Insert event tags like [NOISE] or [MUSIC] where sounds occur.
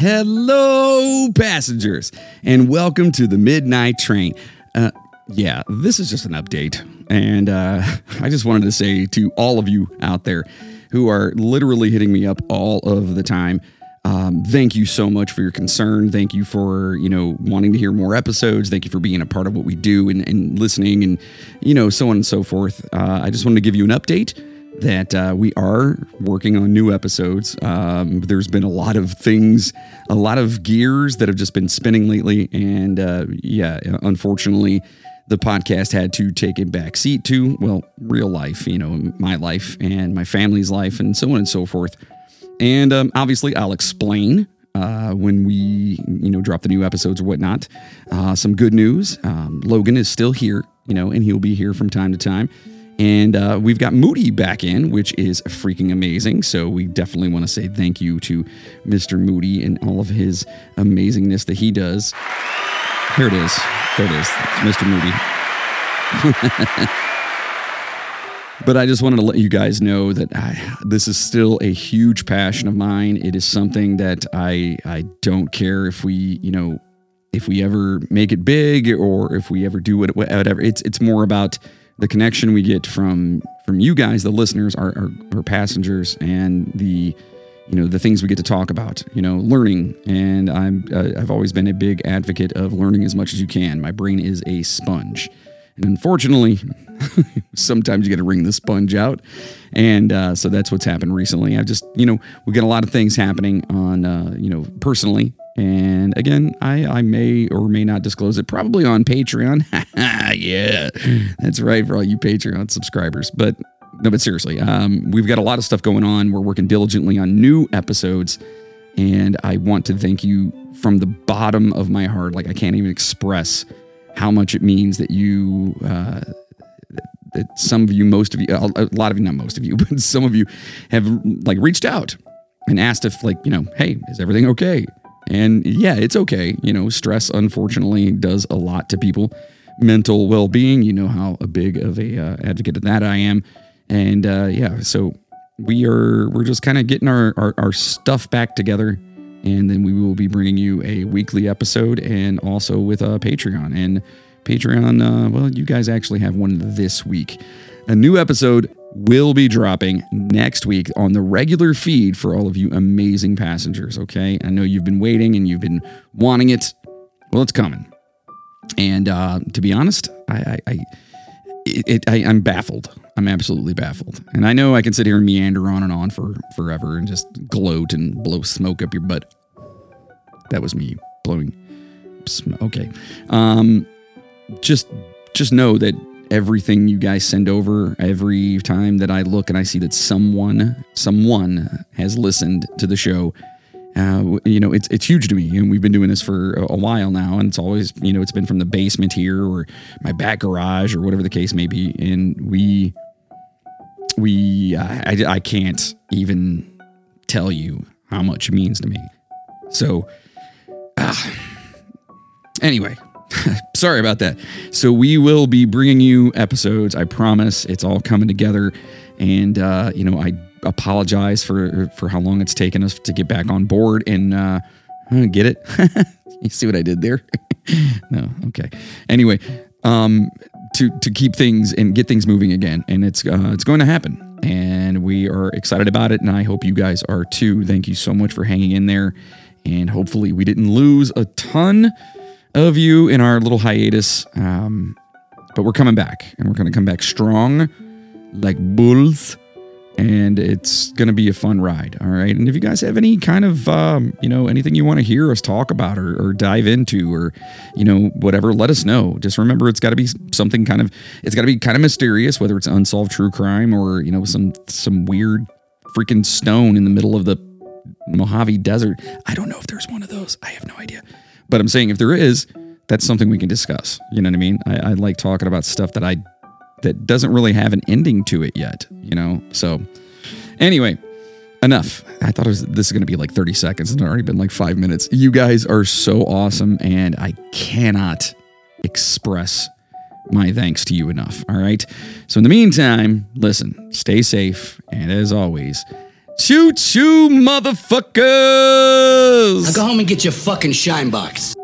Hello, passengers, and welcome to the Midnight Train. Uh, yeah, this is just an update. And uh, [LAUGHS] I just wanted to say to all of you out there who are literally hitting me up all of the time, um, thank you so much for your concern. Thank you for, you know, wanting to hear more episodes. Thank you for being a part of what we do and, and listening and, you know, so on and so forth. Uh, I just wanted to give you an update that uh, we are working on new episodes. Um, there's been a lot of things, a lot of gears that have just been spinning lately. And uh, yeah, unfortunately, the podcast had to take a back seat to, well, real life, you know, my life and my family's life and so on and so forth. And um, obviously, I'll explain uh, when we, you know, drop the new episodes or whatnot. Uh, some good news um, Logan is still here, you know, and he'll be here from time to time. And uh, we've got Moody back in, which is freaking amazing. So we definitely want to say thank you to Mr. Moody and all of his amazingness that he does. Here it is. There it is. It's Mr. Moody. [LAUGHS] but I just wanted to let you guys know that I, this is still a huge passion of mine. It is something that I I don't care if we, you know, if we ever make it big or if we ever do whatever. It's it's more about the connection we get from from you guys, the listeners, our, our, our passengers, and the you know the things we get to talk about. You know, learning, and I'm uh, I've always been a big advocate of learning as much as you can. My brain is a sponge, and unfortunately, [LAUGHS] sometimes you got to wring the sponge out, and uh, so that's what's happened recently. I've just you know we got a lot of things happening on uh, you know personally and again, I, I may or may not disclose it, probably on Patreon. [LAUGHS] yeah, that's right for all you Patreon subscribers. But no, but seriously, um, we've got a lot of stuff going on. We're working diligently on new episodes. And I want to thank you from the bottom of my heart. Like, I can't even express how much it means that you, uh, that some of you, most of you, a lot of you, not most of you, [LAUGHS] but some of you have like reached out and asked if, like, you know, hey, is everything okay? And yeah, it's okay. You know, stress unfortunately does a lot to people. Mental well being, you know how a big of a uh, advocate of that I am. And uh, yeah, so we are we're just kind of getting our, our, our stuff back together and then we will be bringing you a weekly episode and also with a uh, patreon and patreon uh, well you guys actually have one this week a new episode will be dropping next week on the regular feed for all of you amazing passengers. Okay. I know you've been waiting and you've been wanting it. Well, it's coming. And uh, to be honest, I, I, I, it, I, I'm baffled. I'm absolutely baffled. And I know I can sit here and meander on and on for forever and just gloat and blow smoke up your butt. That was me blowing smoke. Okay. Um, just, just know that everything you guys send over every time that I look and I see that someone someone has listened to the show. Uh, you know, it's it's huge to me, and we've been doing this for a, while now, and it's always you know it's been from the basement here or my back garage or whatever the case may be, and we we I, I can't even tell you how much it means to me. So, uh, anyway, [LAUGHS] Sorry about that. So we will be bringing you episodes. I promise. It's all coming together, and uh, you know I apologize for for how long it's taken us to get back on board and uh, get it. [LAUGHS] you see what I did there? [LAUGHS] no, okay. Anyway, um, to to keep things and get things moving again, and it's uh, it's going to happen, and we are excited about it, and I hope you guys are too. Thank you so much for hanging in there, and hopefully we didn't lose a ton of you in our little hiatus. Um, but we're coming back and we're going to come back strong like bulls. And it's going to be a fun ride. All right. And if you guys have any kind of, um, you know, anything you want to hear us talk about or, or dive into or, you know, whatever, let us know. Just remember, it's got to be something kind of, it's got to be kind of mysterious, whether it's unsolved true crime or, you know, some, some weird freaking stone in the middle of the Mojave Desert. I don't know if there's one of those. I have no idea. But I'm saying if there is, that's something we can discuss. You know what I mean? I, I like talking about stuff that I that doesn't really have an ending to it yet. You know. So anyway, enough. I thought was, this is going to be like 30 seconds, and it's already been like five minutes. You guys are so awesome, and I cannot express my thanks to you enough. All right. So in the meantime, listen, stay safe, and as always, Choo choo, motherfuckers. Now go home and get your fucking shine box.